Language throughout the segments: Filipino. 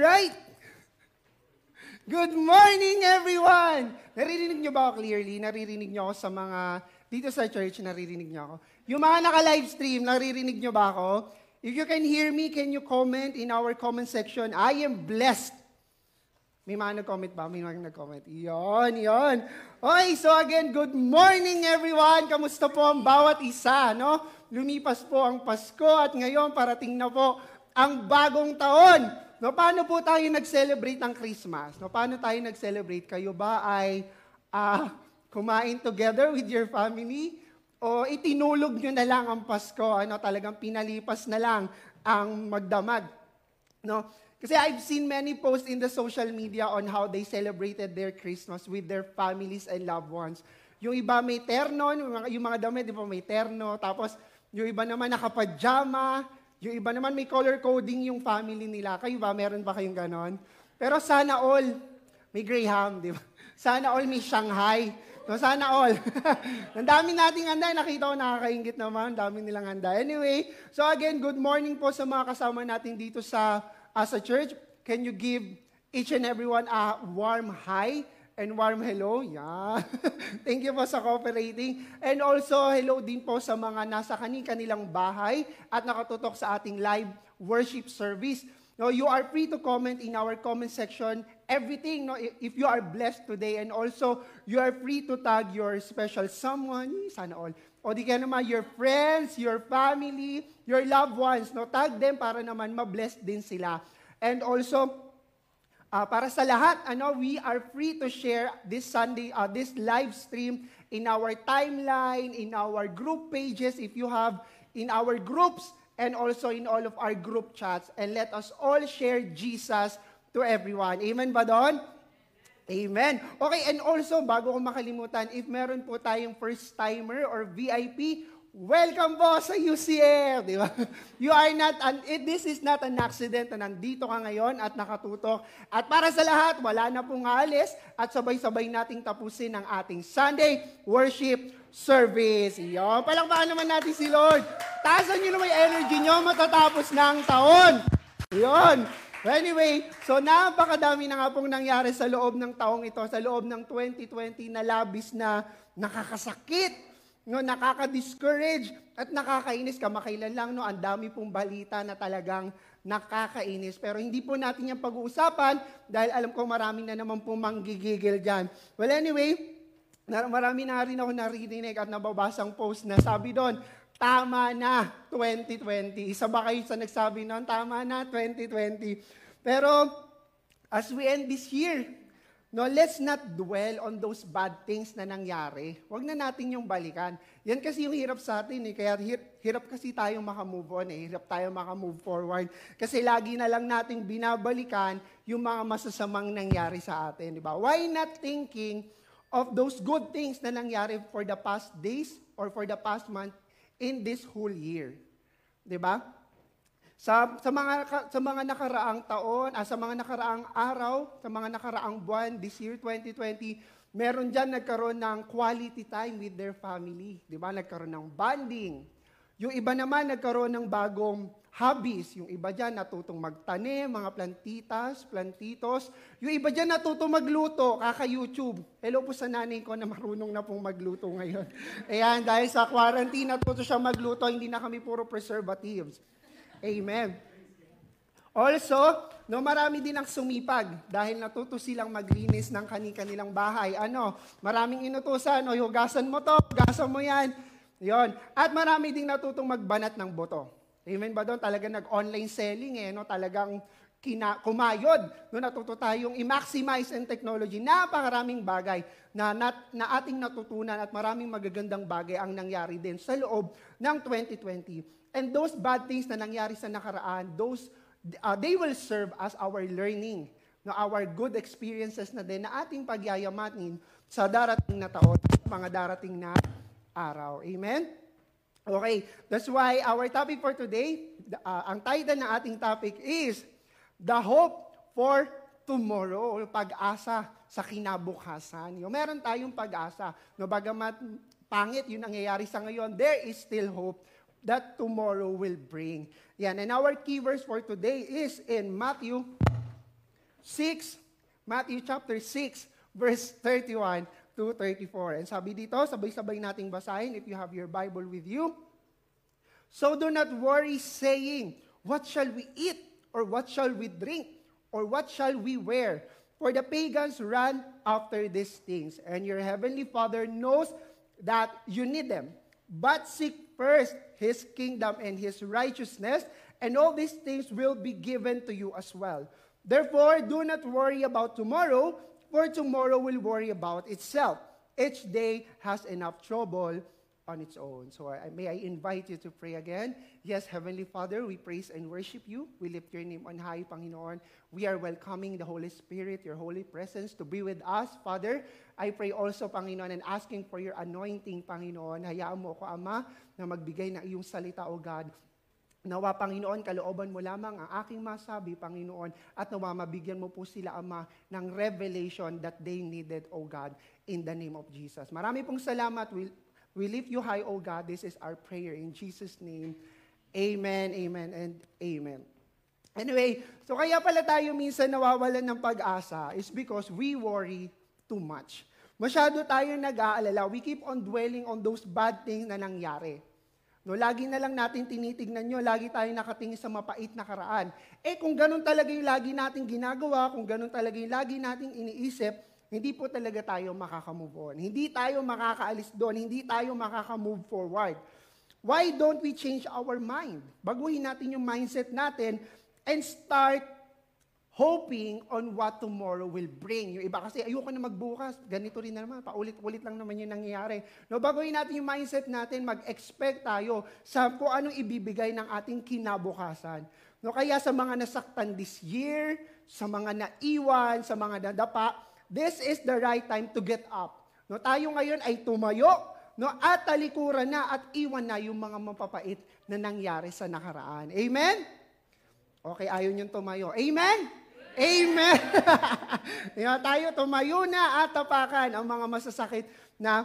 right. Good morning, everyone! Naririnig niyo ba ako clearly? Naririnig niyo ako sa mga, dito sa church, naririnig niyo ako? Yung mga naka-live stream, naririnig niyo ba ako? If you can hear me, can you comment in our comment section? I am blessed. May mga nag-comment ba? May mga nag-comment. Yon, yon. Okay, so again, good morning everyone. Kamusta po ang bawat isa, no? Lumipas po ang Pasko at ngayon parating na po ang bagong taon. No, paano po tayo nag-celebrate ng Christmas? No, paano tayo nag-celebrate? Kayo ba ay uh, kumain together with your family? O itinulog nyo na lang ang Pasko? Ano, talagang pinalipas na lang ang magdamag? No? Kasi I've seen many posts in the social media on how they celebrated their Christmas with their families and loved ones. Yung iba may terno, yung mga, yung mga damit, di ba may terno. Tapos yung iba naman nakapajama, yung iba naman may color coding yung family nila. Kayo ba, meron ba kayong ganon? Pero sana all, may Graham, di ba? Sana all may Shanghai. No, sana all. Ang dami nating handa. Nakita ko nakakaingit naman. Ang dami nilang handa. Anyway, so again, good morning po sa mga kasama natin dito sa, uh, sa church. Can you give each and everyone a warm hi and warm hello. Yeah. Thank you po sa cooperating. And also, hello din po sa mga nasa kanilang bahay at nakatutok sa ating live worship service. No, you are free to comment in our comment section everything no if you are blessed today and also you are free to tag your special someone sana all o di kaya naman your friends, your family, your loved ones no tag them para naman ma-bless din sila. And also Uh, para sa lahat, ano, we are free to share this Sunday, uh, this live stream in our timeline, in our group pages, if you have in our groups, and also in all of our group chats. And let us all share Jesus to everyone. Amen ba doon? Amen. Okay, and also, bago ko makalimutan, if meron po tayong first-timer or VIP, Welcome po sa UCF, di ba? You are not, an, it, this is not an accident na nandito ka ngayon at nakatutok. At para sa lahat, wala na pong alis at sabay-sabay nating tapusin ang ating Sunday worship service. Iyo, palakpakan naman natin si Lord. Taasan nyo naman yung energy nyo matatapos ng taon. Yun. Anyway, so napakadami na nga pong nangyari sa loob ng taong ito, sa loob ng 2020 na labis na nakakasakit no, nakaka-discourage at nakakainis. Kamakailan lang, no, ang dami pong balita na talagang nakakainis. Pero hindi po natin yung pag-uusapan dahil alam ko marami na naman po manggigigil dyan. Well, anyway, marami na rin ako naririnig at nababasang post na sabi doon, tama na 2020. Isa ba kayo sa nagsabi noon, tama na 2020. Pero as we end this year, No, let's not dwell on those bad things na nangyari. Huwag na natin yung balikan. Yan kasi yung hirap sa atin eh. Kaya hirap kasi tayong makamove on eh. Hirap tayong makamove forward. Kasi lagi na lang nating binabalikan yung mga masasamang nangyari sa atin. Di ba? Why not thinking of those good things na nangyari for the past days or for the past month in this whole year? Di ba? Sa, sa, mga, sa mga nakaraang taon, ah, sa mga nakaraang araw, sa mga nakaraang buwan, this year, 2020, meron dyan nagkaroon ng quality time with their family. Di ba? Nagkaroon ng bonding. Yung iba naman nagkaroon ng bagong hobbies. Yung iba dyan natutong magtanim, mga plantitas, plantitos. Yung iba dyan natutong magluto, kaka-YouTube. Hello po sa nanay ko na marunong na pong magluto ngayon. Ayan, dahil sa quarantine, natuto siya magluto, hindi na kami puro preservatives. Amen. Also, no, marami din ang sumipag dahil natuto silang maglinis ng kanilang bahay. Ano, maraming inutusan, o hugasan mo to, hugasan mo yan. Yon. At marami ding natutong magbanat ng boto. Amen ba doon? Talagang nag-online selling eh, no? Talagang kina, kumayod. No, natuto tayong i-maximize ang technology. Napakaraming bagay na, nat, na ating natutunan at maraming magagandang bagay ang nangyari din sa loob ng 2020. And those bad things na nangyari sa nakaraan, those, uh, they will serve as our learning, no, our good experiences na din na ating pagyayamanin sa darating na taon, mga darating na araw. Amen? Okay, that's why our topic for today, uh, ang title ng ating topic is The Hope for Tomorrow, pag-asa sa kinabukasan. Yung meron tayong pag-asa. No, bagamat pangit yung nangyayari sa ngayon, there is still hope that tomorrow will bring. Yan. And our key verse for today is in Matthew 6, Matthew chapter 6, verse 31 to 34. And sabi dito, sabay-sabay nating basahin if you have your Bible with you. So do not worry saying, What shall we eat? Or what shall we drink? Or what shall we wear? For the pagans run after these things, and your heavenly Father knows that you need them. But seek first his kingdom and his righteousness, and all these things will be given to you as well. Therefore, do not worry about tomorrow, for tomorrow will worry about itself. Each day has enough trouble on its own. So I, may I invite you to pray again. Yes, Heavenly Father, we praise and worship you. We lift your name on high, Panginoon. We are welcoming the Holy Spirit, your holy presence to be with us, Father. I pray also, Panginoon, and asking for your anointing, Panginoon. Hayaan mo ako, Ama, na magbigay ng iyong salita, O God. Nawa, Panginoon, kalooban mo lamang ang aking masabi, Panginoon, at nawa mabigyan mo po sila, Ama, ng revelation that they needed, O God, in the name of Jesus. Marami pong salamat. We, We lift you high, O God. This is our prayer in Jesus' name. Amen, amen, and amen. Anyway, so kaya pala tayo minsan nawawalan ng pag-asa is because we worry too much. Masyado tayo nag-aalala. We keep on dwelling on those bad things na nangyari. No, lagi na lang natin tinitignan nyo, lagi tayo nakatingin sa mapait na karaan. Eh kung ganun talaga yung lagi nating ginagawa, kung ganun talaga yung lagi nating iniisip, hindi po talaga tayo makakamove on. Hindi tayo makakaalis doon. Hindi tayo makakamove forward. Why don't we change our mind? Baguhin natin yung mindset natin and start hoping on what tomorrow will bring. Yung iba kasi, ayoko na magbukas. Ganito rin na naman. Paulit-ulit lang naman yung nangyayari. No, baguhin natin yung mindset natin, mag-expect tayo sa kung anong ibibigay ng ating kinabukasan. No, kaya sa mga nasaktan this year, sa mga naiwan, sa mga nadapa, this is the right time to get up. No, tayo ngayon ay tumayo, no, at talikuran na at iwan na yung mga mapapait na nangyari sa nakaraan. Amen? Okay, ayaw niyong tumayo. Amen? Amen! Amen. tayo tumayo na at tapakan ang mga masasakit na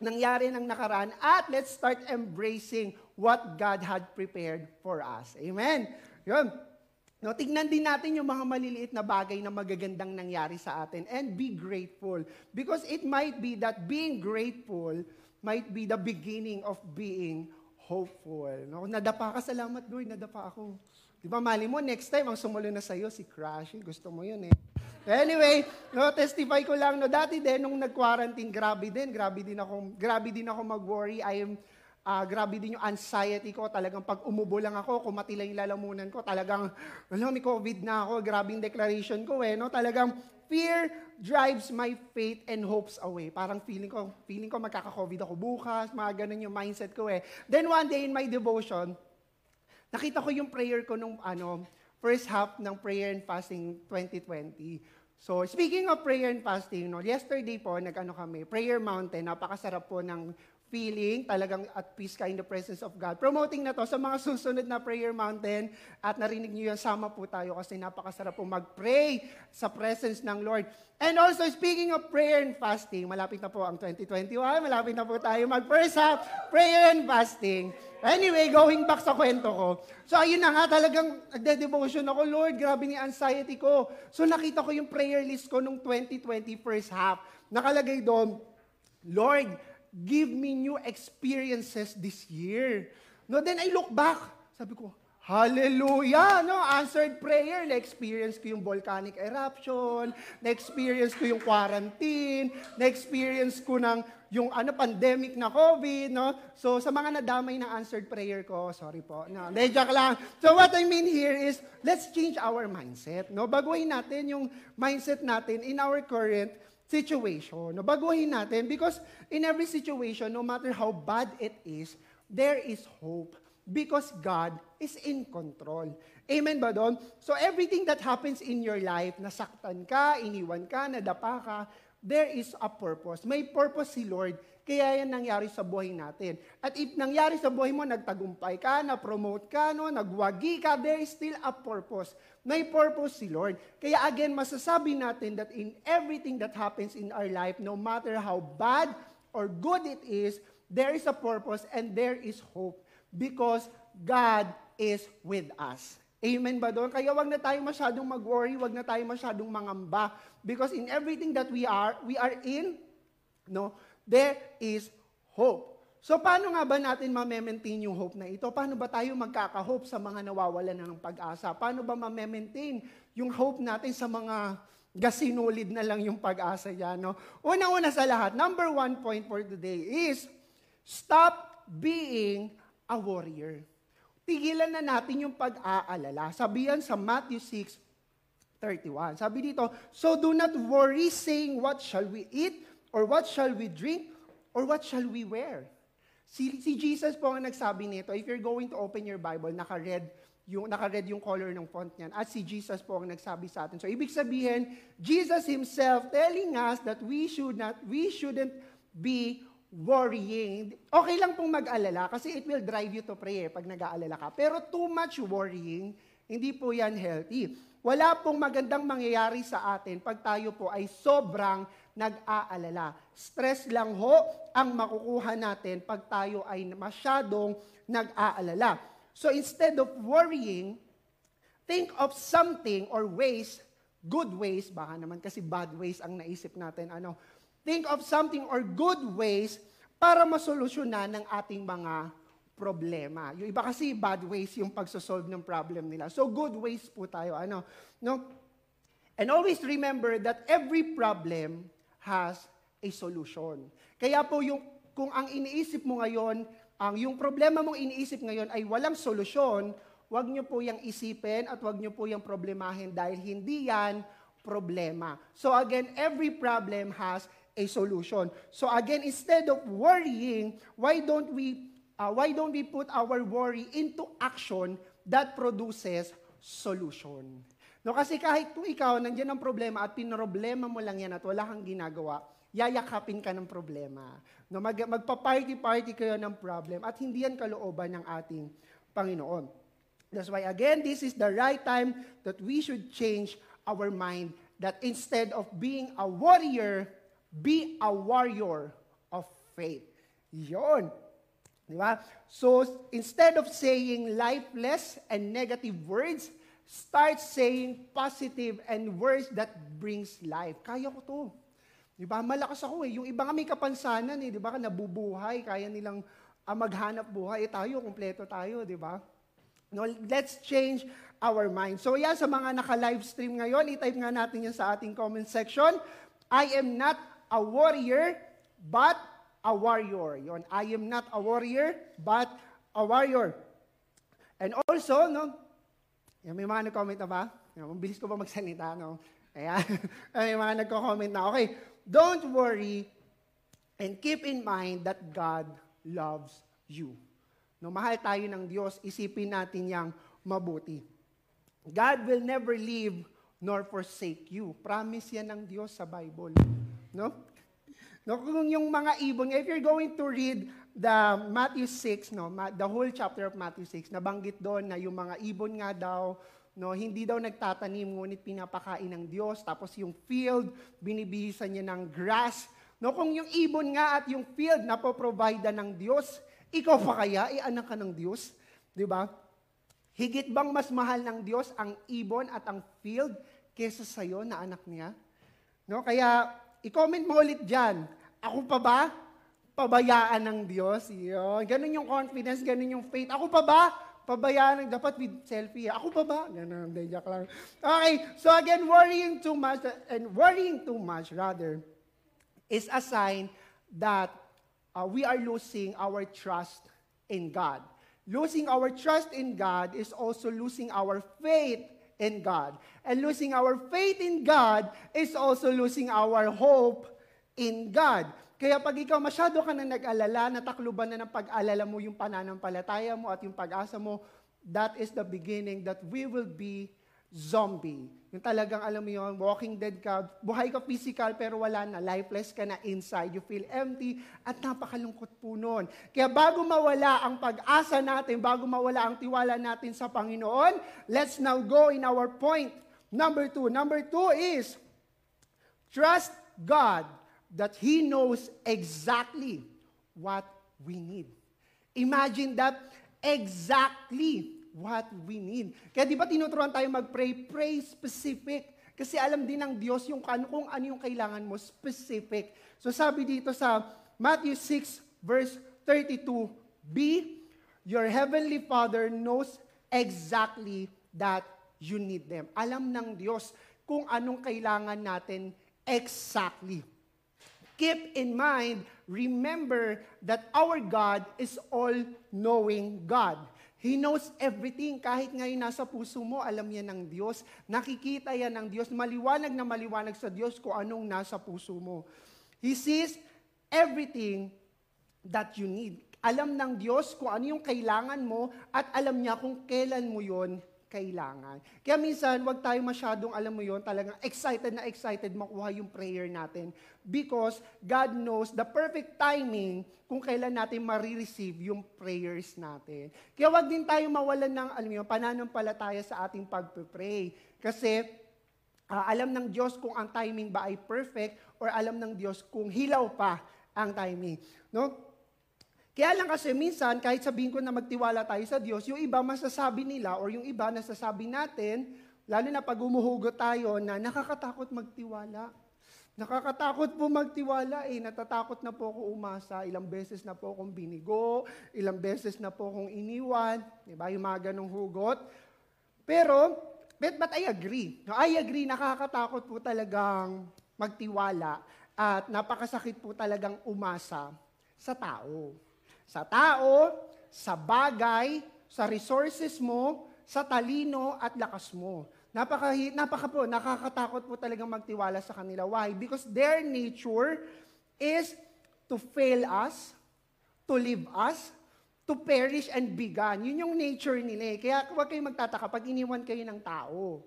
nangyari ng nakaraan at let's start embracing what God had prepared for us. Amen? Yun. No, tignan din natin yung mga maliliit na bagay na magagandang nangyari sa atin and be grateful. Because it might be that being grateful might be the beginning of being hopeful. No, nadapa ka, salamat Lord, nadapa ako. Di ba, mali mo, next time, ang sumulo na sa'yo, si Crush. Gusto mo yun eh. Anyway, no, testify ko lang, no, dati din, nung nag-quarantine, grabe din, grabe din ako, grabe din ako mag-worry. I am, uh, grabe din yung anxiety ko. Talagang pag umubo lang ako, kumatila yung lalamunan ko, talagang, alam, may COVID na ako, grabing declaration ko eh, no? Talagang fear drives my faith and hopes away. Parang feeling ko, feeling ko magkaka-COVID ako bukas, mga ganun yung mindset ko eh. Then one day in my devotion, nakita ko yung prayer ko nung ano, first half ng prayer and fasting 2020. So, speaking of prayer and fasting, no, yesterday po, nag-ano kami, Prayer Mountain, napakasarap po ng feeling, talagang at peace ka in the presence of God. Promoting na to sa mga susunod na prayer mountain at narinig niyo yan, sama po tayo kasi napakasarap po mag-pray sa presence ng Lord. And also, speaking of prayer and fasting, malapit na po ang 2021, malapit na po tayo mag-first half, prayer and fasting. Anyway, going back sa kwento ko. So, ayun na nga, talagang nagde-devotion ako, Lord, grabe ni anxiety ko. So, nakita ko yung prayer list ko nung 2020 first half. Nakalagay doon, Lord, give me new experiences this year. No, then I look back. Sabi ko, Hallelujah! No, answered prayer. Na-experience ko yung volcanic eruption, na-experience ko yung quarantine, na-experience ko ng yung ano pandemic na COVID, no? So sa mga nadamay ng answered prayer ko, sorry po. No, de joke lang. So what I mean here is let's change our mindset, no? Baguhin natin yung mindset natin in our current situation. No, baguhin natin because in every situation, no matter how bad it is, there is hope because God is in control. Amen ba doon? So everything that happens in your life, nasaktan ka, iniwan ka, nadapa ka, there is a purpose. May purpose si Lord, kaya yan nangyari sa buhay natin. At if nangyari sa buhay mo, nagtagumpay ka, na-promote ka, no, nagwagi ka, there is still a purpose. May purpose si Lord. Kaya again, masasabi natin that in everything that happens in our life, no matter how bad or good it is, there is a purpose and there is hope because God is with us. Amen ba doon? Kaya wag na tayo masyadong mag-worry, wag na tayo masyadong mangamba. Because in everything that we are, we are in, no, there is hope. So paano nga ba natin ma-maintain yung hope na ito? Paano ba tayo magkaka-hope sa mga nawawalan na ng pag-asa? Paano ba ma-maintain yung hope natin sa mga gasinulid na lang yung pag-asa yan? No? Una-una sa lahat, number one point for today is stop being a warrior. Tigilan na natin yung pag-aalala. Sabi yan sa Matthew 6, 31. Sabi dito, So do not worry saying, what shall we eat? Or what shall we drink? Or what shall we wear? Si, si Jesus po ang nagsabi nito. If you're going to open your Bible, naka-red yung, naka-red yung color ng font niyan. At si Jesus po ang nagsabi sa atin. So, ibig sabihin, Jesus himself telling us that we should not, we shouldn't be worrying. Okay lang pong mag-alala kasi it will drive you to pray eh, pag nag-aalala ka. Pero too much worrying, hindi po yan healthy. Wala pong magandang mangyayari sa atin pag tayo po ay sobrang nag-aalala. Stress lang ho ang makukuha natin pag tayo ay masyadong nag-aalala. So instead of worrying, think of something or ways, good ways, baka naman kasi bad ways ang naisip natin, ano, think of something or good ways para masolusyonan ng ating mga problema. Yung iba kasi bad ways yung pagsosolve ng problem nila. So good ways po tayo, ano, no? And always remember that every problem has a solution. Kaya po yung kung ang iniisip mo ngayon, ang yung problema mong iniisip ngayon ay walang solusyon, wag niyo po yang isipin at wag niyo po yang problemahin dahil hindi yan problema. So again, every problem has a solution. So again, instead of worrying, why don't we uh, why don't we put our worry into action that produces solution? No, kasi kahit kung ikaw, nandiyan ang problema at pinroblema mo lang yan at wala kang ginagawa, yayakapin ka ng problema. No, mag, magpa-party-party kayo ng problem at hindi yan kalooban ng ating Panginoon. That's why again, this is the right time that we should change our mind that instead of being a warrior, be a warrior of faith. Yon. Di ba? So, instead of saying lifeless and negative words, Start saying positive and words that brings life. Kaya ko to. Di ba? Malakas ako eh. Yung iba nga may kapansanan eh. Di ba? Nabubuhay. Kaya nilang uh, maghanap buhay. Eh, tayo, kumpleto tayo. Di ba? No, let's change our mind. So yan, sa mga naka-live stream ngayon, i-type nga natin yan sa ating comment section. I am not a warrior, but a warrior. Yon, I am not a warrior, but a warrior. And also, no, may mga nag-comment na ba? Yan, mabilis ko ba magsalita, no? Ayan. may mga nagko-comment na, okay, don't worry and keep in mind that God loves you. No, mahal tayo ng Diyos, isipin natin yang mabuti. God will never leave nor forsake you. Promise yan ng Diyos sa Bible. No? No, kung yung mga ibon, if you're going to read the Matthew 6, no, the whole chapter of Matthew 6, nabanggit doon na yung mga ibon nga daw, no, hindi daw nagtatanim, ngunit pinapakain ng Diyos. Tapos yung field, binibihisan niya ng grass. No, kung yung ibon nga at yung field na po-provide ng Diyos, ikaw pa kaya, ianak ka ng Diyos? Di ba? Higit bang mas mahal ng Diyos ang ibon at ang field kesa sa'yo na anak niya? No, kaya i-comment mo ulit dyan. Ako pa ba? Pabayaan ng Diyos. Yun. Ganun yung confidence, ganun yung faith. Ako pa ba? Pabayaan ng, dapat with selfie. Ako pa ba? Ganun, joke lang. Okay, so again, worrying too much, and worrying too much, rather, is a sign that uh, we are losing our trust in God. Losing our trust in God is also losing our faith in God. And losing our faith in God is also losing our hope in God. Kaya pag ikaw masyado ka na nag-alala, natakluban na ng pag-alala mo yung pananampalataya mo at yung pag-asa mo, that is the beginning that we will be zombie. Yung talagang, alam mo yun, walking dead ka, buhay ka physical pero wala na, lifeless ka na inside, you feel empty, at napakalungkot po nun. Kaya bago mawala ang pag-asa natin, bago mawala ang tiwala natin sa Panginoon, let's now go in our point. Number two. Number two is, trust God that He knows exactly what we need. Imagine that exactly what we need. Kaya di ba tinuturuan tayo mag-pray? Pray specific. Kasi alam din ng Diyos yung ano, kung ano yung kailangan mo, specific. So sabi dito sa Matthew 6 verse 32, Be your heavenly Father knows exactly that you need them. Alam ng Diyos kung anong kailangan natin exactly. Keep in mind, remember that our God is all-knowing God. He knows everything. Kahit ngayon nasa puso mo, alam yan ng Diyos. Nakikita yan ng Diyos. Maliwanag na maliwanag sa Diyos kung anong nasa puso mo. He sees everything that you need. Alam ng Diyos kung ano yung kailangan mo at alam niya kung kailan mo yon kailangan. Kaya minsan, wag tayo masyadong, alam mo yon talagang excited na excited makuha yung prayer natin because God knows the perfect timing kung kailan natin marireceive yung prayers natin. Kaya wag din tayo mawalan ng, alam mo yun, pananampalataya sa ating pagpe-pray. Kasi, uh, alam ng Diyos kung ang timing ba ay perfect or alam ng Diyos kung hilaw pa ang timing. No? Kaya lang kasi minsan, kahit sabihin ko na magtiwala tayo sa Diyos, yung iba masasabi nila or yung iba nasasabi natin, lalo na pag umuhugot tayo na nakakatakot magtiwala. Nakakatakot po magtiwala eh. Natatakot na po ako umasa. Ilang beses na po akong binigo. Ilang beses na po akong iniwan. Di ba? Yung mga ganong hugot. Pero, but, but I agree. I agree, nakakatakot po talagang magtiwala at napakasakit po talagang umasa sa tao. Sa tao, sa bagay, sa resources mo, sa talino at lakas mo. Napaka, napaka po, nakakatakot po talagang magtiwala sa kanila. Why? Because their nature is to fail us, to leave us, to perish and be gone. Yun yung nature nila eh. Kaya huwag kayong magtataka pag iniwan kayo ng tao.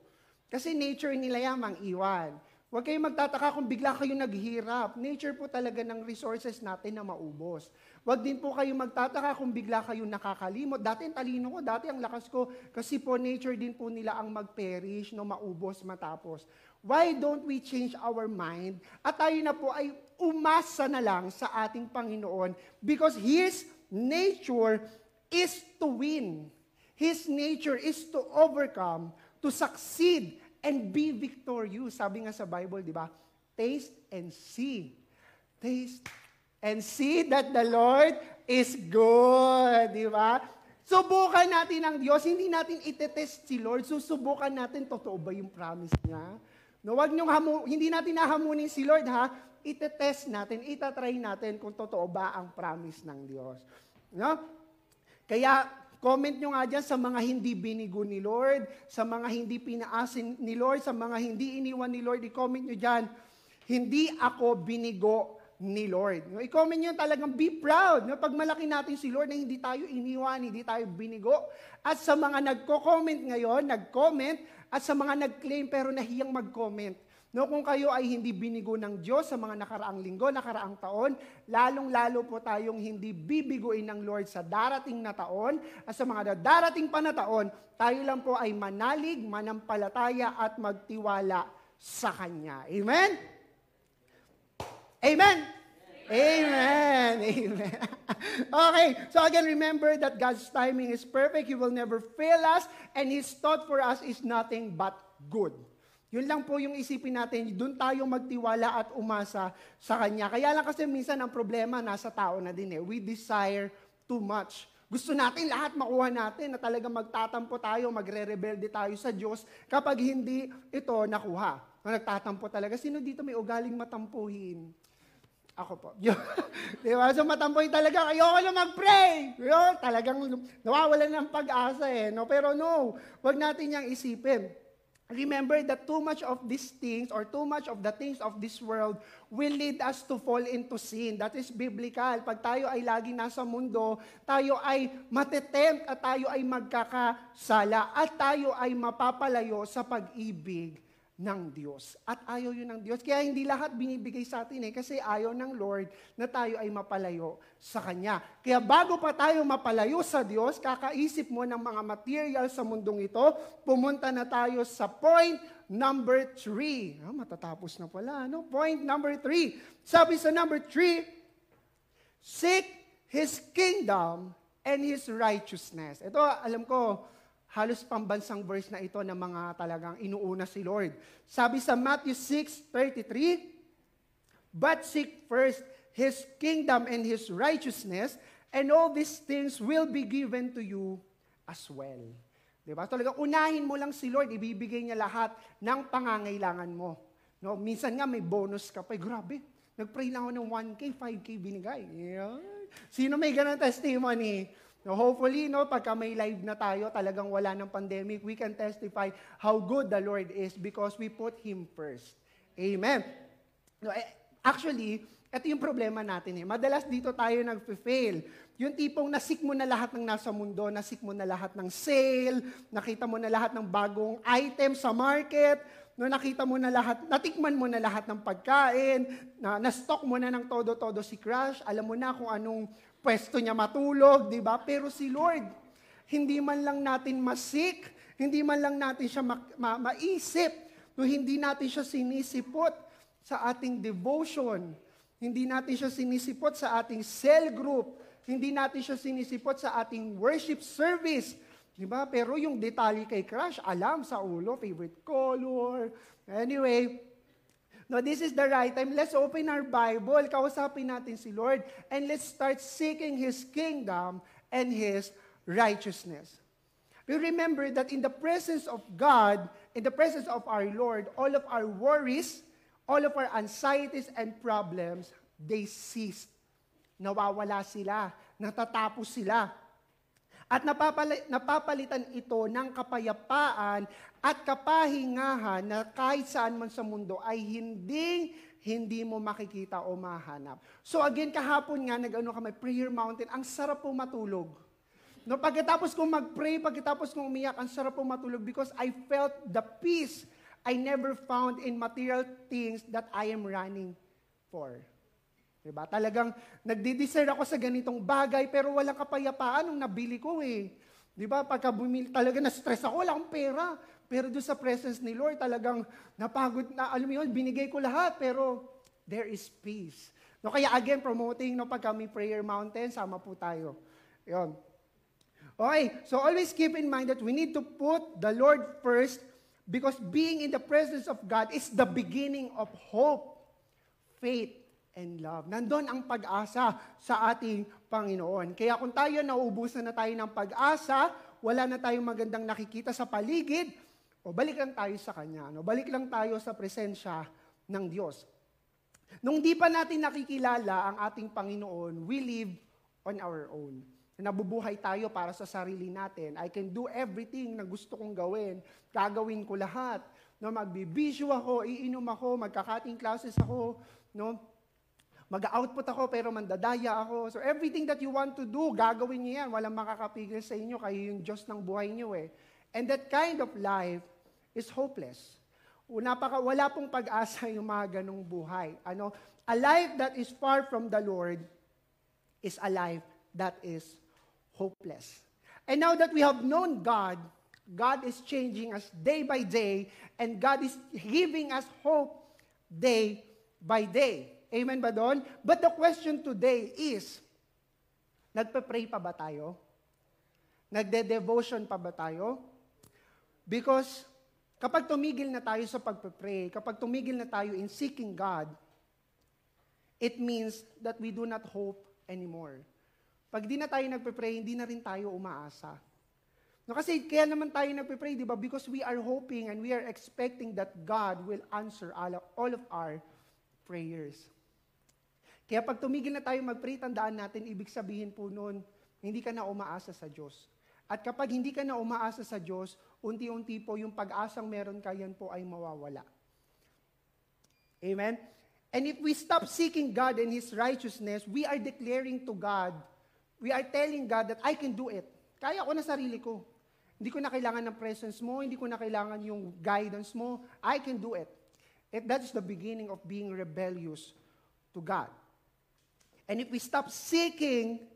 Kasi nature nila yan mang iwan. Huwag kayong magtataka kung bigla kayo naghirap. Nature po talaga ng resources natin na maubos. Huwag din po kayo magtataka kung bigla kayo nakakalimot. Dati ang talino ko, dati ang lakas ko. Kasi po nature din po nila ang mag-perish, no, maubos, matapos. Why don't we change our mind? At tayo na po ay umasa na lang sa ating Panginoon because His nature is to win. His nature is to overcome, to succeed, and be victorious. Sabi nga sa Bible, di ba? Taste and see. Taste and see that the Lord is good. Di ba? Subukan natin ang Diyos. Hindi natin itetest si Lord. Susubukan natin, totoo ba yung promise niya? No, wag niyong hamu, hindi natin nahamunin si Lord, ha? Itetest natin, itatry natin kung totoo ba ang promise ng Diyos. No? Kaya, Comment nyo nga dyan sa mga hindi binigo ni Lord, sa mga hindi pinaasin ni Lord, sa mga hindi iniwan ni Lord. I-comment nyo dyan, hindi ako binigo ni Lord. No, I-comment nyo talagang be proud. No, pag malaki natin si Lord na hindi tayo iniwan, hindi tayo binigo. At sa mga nagko-comment ngayon, nag-comment, at sa mga nag-claim pero nahiyang mag-comment, No, kung kayo ay hindi binigo ng Diyos sa mga nakaraang linggo, nakaraang taon, lalong-lalo po tayong hindi bibiguin ng Lord sa darating na taon at sa mga darating pa na taon, tayo lang po ay manalig, manampalataya at magtiwala sa Kanya. Amen? Amen? Amen. Amen. okay, so again, remember that God's timing is perfect. He will never fail us, and His thought for us is nothing but good. Yun lang po yung isipin natin, doon tayo magtiwala at umasa sa Kanya. Kaya lang kasi minsan ang problema nasa tao na din eh. We desire too much. Gusto natin lahat makuha natin na talaga magtatampo tayo, magre-rebelde tayo sa Diyos kapag hindi ito nakuha. Na nagtatampo talaga. Sino dito may ugaling matampuhin? Ako po. Di ba? So matampoy talaga, ayoko na mag-pray. Yo, talagang nawawalan ng pag-asa eh. No? Pero no, wag natin yang isipin. Remember that too much of these things or too much of the things of this world will lead us to fall into sin. That is biblical. Pag tayo ay lagi nasa mundo, tayo ay matetempt at tayo ay magkakasala at tayo ay mapapalayo sa pag-ibig ng Diyos. At ayaw yun ng Diyos. Kaya hindi lahat binibigay sa atin eh, kasi ayaw ng Lord na tayo ay mapalayo sa Kanya. Kaya bago pa tayo mapalayo sa Diyos, kakaisip mo ng mga material sa mundong ito, pumunta na tayo sa point number three. Ah, matatapos na pala, no? Point number three. Sabi sa number three, seek His kingdom and His righteousness. Ito, alam ko, halos pambansang verse na ito ng mga talagang inuuna si Lord. Sabi sa Matthew 6.33, But seek first His kingdom and His righteousness, and all these things will be given to you as well. Diba? Talaga, unahin mo lang si Lord, ibibigay niya lahat ng pangangailangan mo. No, minsan nga may bonus ka pa. Eh, grabe, nag-pray lang ako ng 1K, 5K binigay. Yeah. Sino may ganun testimony? No, hopefully, no, pagka may live na tayo, talagang wala ng pandemic, we can testify how good the Lord is because we put Him first. Amen. No, eh, actually, ito yung problema natin eh. Madalas dito tayo nag-fail. Yung tipong nasik mo na lahat ng nasa mundo, nasik mo na lahat ng sale, nakita mo na lahat ng bagong item sa market, no, nakita mo na lahat, natikman mo na lahat ng pagkain, na, na-stock mo na ng todo-todo si Crush, alam mo na kung anong pwesto niya matulog, di ba? Pero si Lord, hindi man lang natin masik, hindi man lang natin siya ma- ma- maisip, no, hindi natin siya sinisipot sa ating devotion, hindi natin siya sinisipot sa ating cell group, hindi natin siya sinisipot sa ating worship service, Di ba? Pero yung detalye kay crush, alam sa ulo, favorite color. Anyway, no, this is the right time. Let's open our Bible, kausapin natin si Lord, and let's start seeking His kingdom and His righteousness. We remember that in the presence of God, in the presence of our Lord, all of our worries, all of our anxieties and problems, they ceased. Nawawala sila, natatapos sila. At napapali, napapalitan ito ng kapayapaan at kapahingahan na kahit saan man sa mundo ay hindi hindi mo makikita o mahanap. So again, kahapon nga, nag-ano kami, prayer mountain, ang sarap po matulog. No, pagkatapos kong mag-pray, pagkatapos kong umiyak, ang sarap po matulog because I felt the peace I never found in material things that I am running for. Diba? Talagang nagdi-desire ako sa ganitong bagay pero walang kapayapaan nung nabili ko eh. Diba? Pagka bumili, talaga na-stress ako, wala akong pera. Pero doon sa presence ni Lord, talagang napagod na, alam mo yun, binigay ko lahat, pero there is peace. No, kaya again, promoting no, pag kami prayer mountain, sama po tayo. Yun. Okay, so always keep in mind that we need to put the Lord first because being in the presence of God is the beginning of hope, faith, and love. Nandun ang pag-asa sa ating Panginoon. Kaya kung tayo nauubusan na tayo ng pag-asa, wala na tayong magandang nakikita sa paligid, o balik lang tayo sa Kanya. No? Balik lang tayo sa presensya ng Diyos. Nung di pa natin nakikilala ang ating Panginoon, we live on our own. Nabubuhay tayo para sa sarili natin. I can do everything na gusto kong gawin. Gagawin ko lahat. No, magbibisyo ako, iinom ako, magkakating classes ako, no? Mag-output ako pero mandadaya ako. So everything that you want to do, gagawin niyo yan. Walang makakapigil sa inyo, kayo yung Diyos ng buhay niyo eh. And that kind of life is hopeless. Napaka, wala pong pag-asa yung mga ganong buhay. Ano? A life that is far from the Lord is a life that is hopeless. And now that we have known God, God is changing us day by day, and God is giving us hope day by day. Amen ba doon? But the question today is, nagpe-pray pa ba tayo? Nagde-devotion pa ba tayo? Because kapag tumigil na tayo sa pagpe-pray, kapag tumigil na tayo in seeking God, it means that we do not hope anymore. Pag di na tayo nagpe-pray, hindi na rin tayo umaasa. No, kasi kaya naman tayo nagpe-pray, di ba? Because we are hoping and we are expecting that God will answer all of, our prayers. Kaya pag tumigil na tayo mag-pray, tandaan natin, ibig sabihin po noon, hindi ka na umaasa sa Diyos. At kapag hindi ka na umaasa sa Diyos, unti-unti po yung pag-asang meron ka, yan po ay mawawala. Amen? And if we stop seeking God and His righteousness, we are declaring to God, we are telling God that I can do it. Kaya ko na sarili ko. Hindi ko na kailangan ng presence mo, hindi ko na kailangan yung guidance mo. I can do it. It, that's the beginning of being rebellious to God. And if we stop seeking,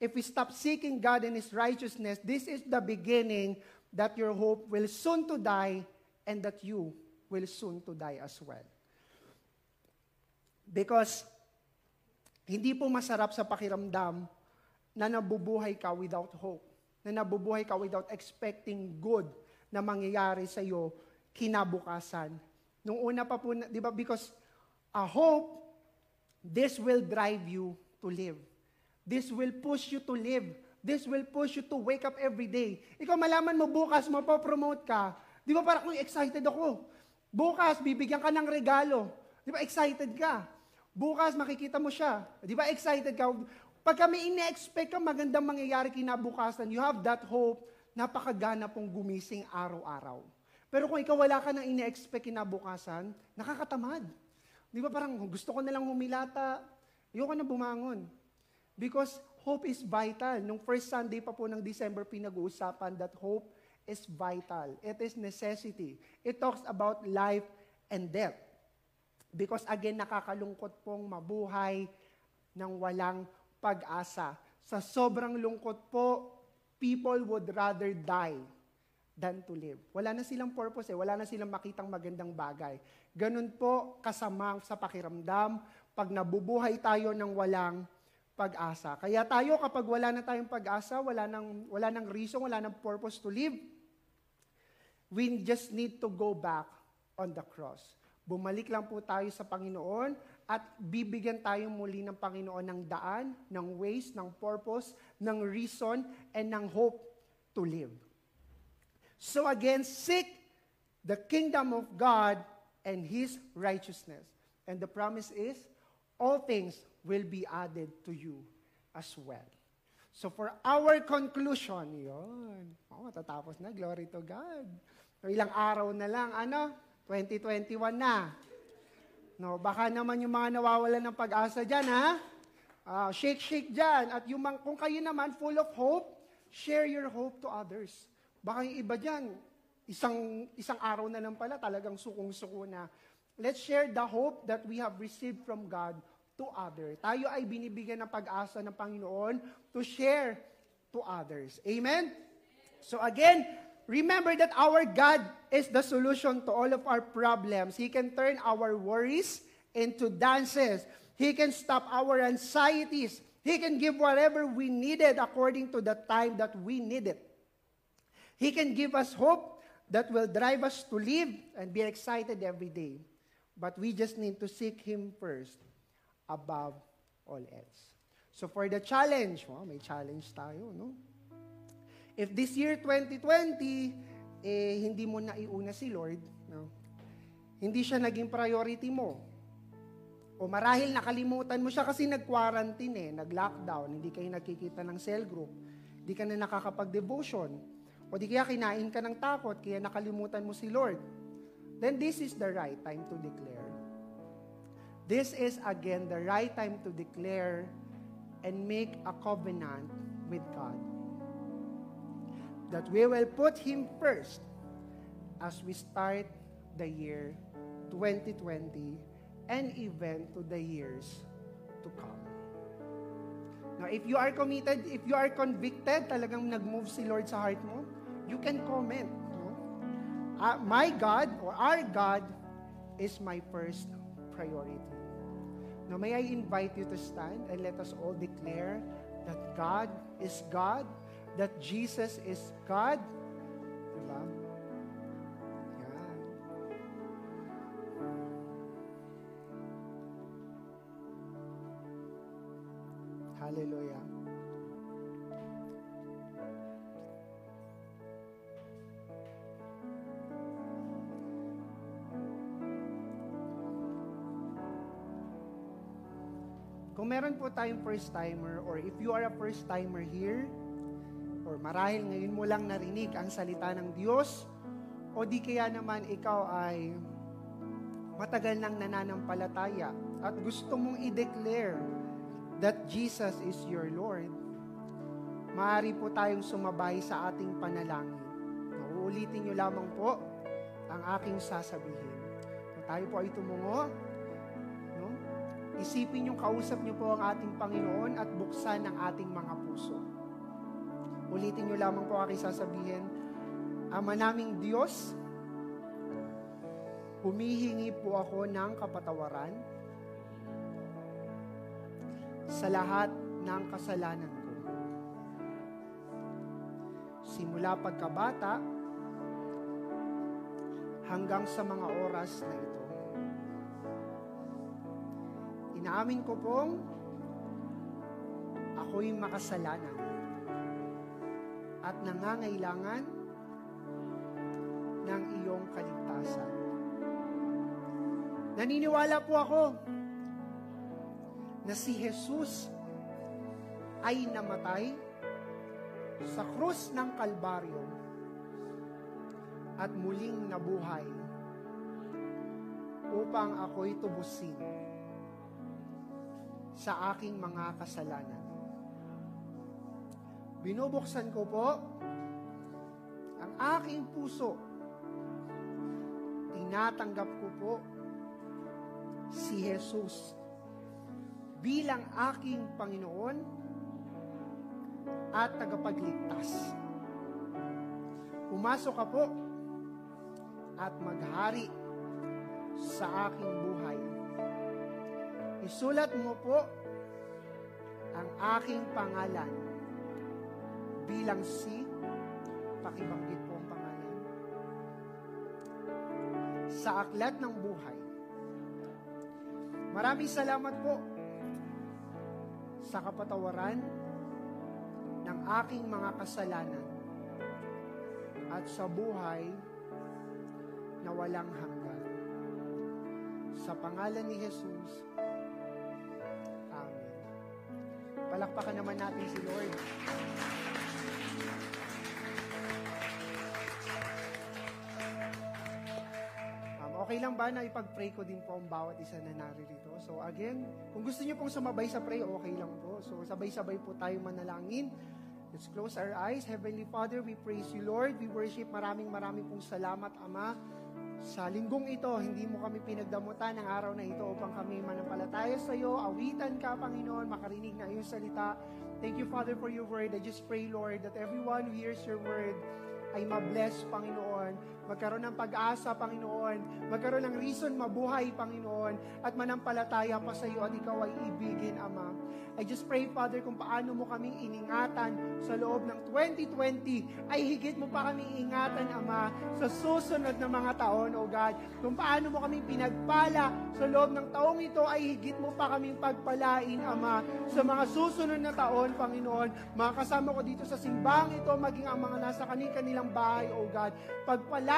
if we stop seeking God and His righteousness, this is the beginning that your hope will soon to die and that you will soon to die as well. Because hindi po masarap sa pakiramdam na nabubuhay ka without hope. na nabubuhay ka without expecting good na mangyayari sa iyo kinabukasan. Nung una pa po, di ba, because a hope, this will drive you to live. This will push you to live. This will push you to wake up every day. Ikaw malaman mo bukas, mapopromote ka. Di ba parang, excited ako. Bukas, bibigyan ka ng regalo. Di ba excited ka? Bukas, makikita mo siya. Di ba excited ka? Pag kami ine-expect ka magandang mangyayari kinabukasan, you have that hope, napakagana pong gumising araw-araw. Pero kung ikaw wala ka nang ine-expect kinabukasan, nakakatamad. Di ba parang gusto ko na lang humilata, ayoko na bumangon. Because hope is vital. Nung first Sunday pa po ng December, pinag-uusapan that hope is vital. It is necessity. It talks about life and death. Because again, nakakalungkot pong mabuhay ng walang pag-asa. Sa sobrang lungkot po, people would rather die than to live. Wala na silang purpose eh. Wala na silang makitang magandang bagay. Ganun po kasamang sa pakiramdam pag nabubuhay tayo ng walang pag-asa. Kaya tayo kapag wala na tayong pag-asa, wala nang wala nang reason, wala nang purpose to live, we just need to go back on the cross. Bumalik lang po tayo sa Panginoon at bibigyan tayo muli ng Panginoon ng daan, ng ways, ng purpose, ng reason, and ng hope to live. So again, seek the kingdom of God and His righteousness. And the promise is, all things will be added to you as well. So for our conclusion, yon. Oh, matatapos na. Glory to God. So ilang araw na lang, ano? 2021 na. No, baka naman yung mga nawawalan ng pag-asa dyan, ha? Uh, shake, shake dyan. At yung, kung kayo naman full of hope, share your hope to others. Baka yung iba dyan, isang, isang araw na lang pala, talagang sukong-suko na. Let's share the hope that we have received from God to others. Tayo ay binibigyan ng pag-asa ng Panginoon to share to others. Amen? So again, Remember that our God is the solution to all of our problems. He can turn our worries into dances. He can stop our anxieties. He can give whatever we needed according to the time that we need it. He can give us hope that will drive us to live and be excited every day. But we just need to seek Him first above all else. So for the challenge, oh, may challenge tayo, no? If this year 2020, eh, hindi mo naiuna si Lord, no? hindi siya naging priority mo, o marahil nakalimutan mo siya kasi nag-quarantine eh, nag-lockdown, hindi kayo nakikita ng cell group, hindi ka na nakakapag-devotion, o di kaya kinain ka ng takot, kaya nakalimutan mo si Lord, then this is the right time to declare. This is again the right time to declare and make a covenant with God that we will put Him first as we start the year 2020 and even to the years to come. Now, if you are committed, if you are convicted, talagang nag-move si Lord sa heart mo, you can comment. No? Uh, my God or our God is my first priority. Now, may I invite you to stand and let us all declare that God is God that Jesus is God. Diba? Meron po tayong first timer or if you are a first timer here, or marahil ngayon mo lang narinig ang salita ng Diyos, o di kaya naman ikaw ay matagal nang nananampalataya at gusto mong i-declare that Jesus is your Lord, maaari po tayong sumabay sa ating panalangin. Uulitin niyo lamang po ang aking sasabihin. Kung tayo po ay tumungo? Isipin yung kausap niyo po ang ating Panginoon at buksan ang ating mga puso. Ulitin nyo lamang po aking sasabihin, Ama naming Diyos, humihingi po ako ng kapatawaran sa lahat ng kasalanan ko. simula pagkabata hanggang sa mga oras na ito. Inaamin ko pong ako'y makasalanan at nangangailangan ng iyong kaligtasan. Naniniwala po ako na si Jesus ay namatay sa krus ng Kalbaryo at muling nabuhay upang ako'y tubusin sa aking mga kasalanan. Binubuksan ko po ang aking puso. Tinatanggap ko po si Jesus bilang aking Panginoon at tagapagligtas. Pumasok ka po at maghari sa aking buhay. Isulat mo po ang aking pangalan bilang si, pakibanggit po ang pangalan, sa aklat ng buhay. Maraming salamat po sa kapatawaran ng aking mga kasalanan at sa buhay na walang hanggan. Sa pangalan ni Jesus, Palakpakan naman natin si Lord. Um, okay lang ba na ipag-pray ko din po ang bawat isa na naririto? So again, kung gusto niyo pong sumabay sa pray, okay lang po. So sabay-sabay po tayo manalangin. Let's close our eyes. Heavenly Father, we praise you, Lord. We worship. Maraming maraming pong salamat, Ama. Sa linggong ito, hindi mo kami pinagdamutan ng araw na ito upang kami manampalataya sa iyo. Awitan ka, Panginoon, makarinig na iyong salita. Thank you, Father, for your word. I just pray, Lord, that everyone who hears your word ay mabless, Panginoon. Magkaroon ng pag-asa, Panginoon. Magkaroon ng reason mabuhay, Panginoon. At manampalataya pa sa iyo at ikaw ay ibigin, Ama. I just pray, Father, kung paano mo kaming iningatan sa loob ng 2020, ay higit mo pa kaming ingatan, Ama, sa susunod na mga taon, O God. Kung paano mo kaming pinagpala sa loob ng taong ito, ay higit mo pa kaming pagpalain, Ama, sa mga susunod na taon, Panginoon. Mga kasama ko dito sa simbang ito, maging ang mga nasa kanilang bahay, O God.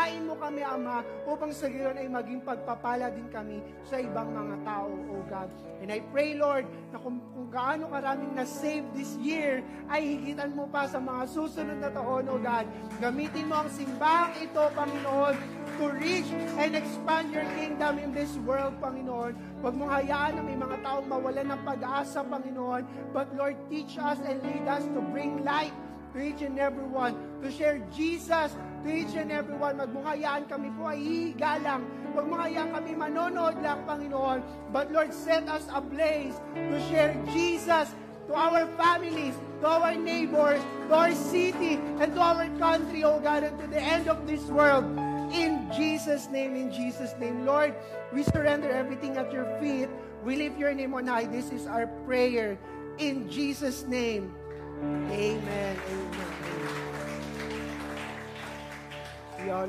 Pagpalain mo kami, Ama, upang sa gayon ay maging pagpapala din kami sa ibang mga tao, O God. And I pray, Lord, na kung, kung gaano karaming na-save this year, ay higitan mo pa sa mga susunod na taon, O God. Gamitin mo ang simbang ito, Panginoon, to reach and expand your kingdom in this world, Panginoon. Huwag mong hayaan na may mga taong mawalan ng pag-asa, Panginoon. But Lord, teach us and lead us to bring light to each and every one, to share Jesus to each and every one. Magmungayaan kami po ay hihiga lang. Kami manonood lang, Panginoon. But Lord, set us ablaze to share Jesus to our families, to our neighbors, to our city, and to our country, O God, and to the end of this world. In Jesus' name, in Jesus' name. Lord, we surrender everything at your feet. We lift your name on high. This is our prayer. In Jesus' name. Amen. Amen. Amen. No?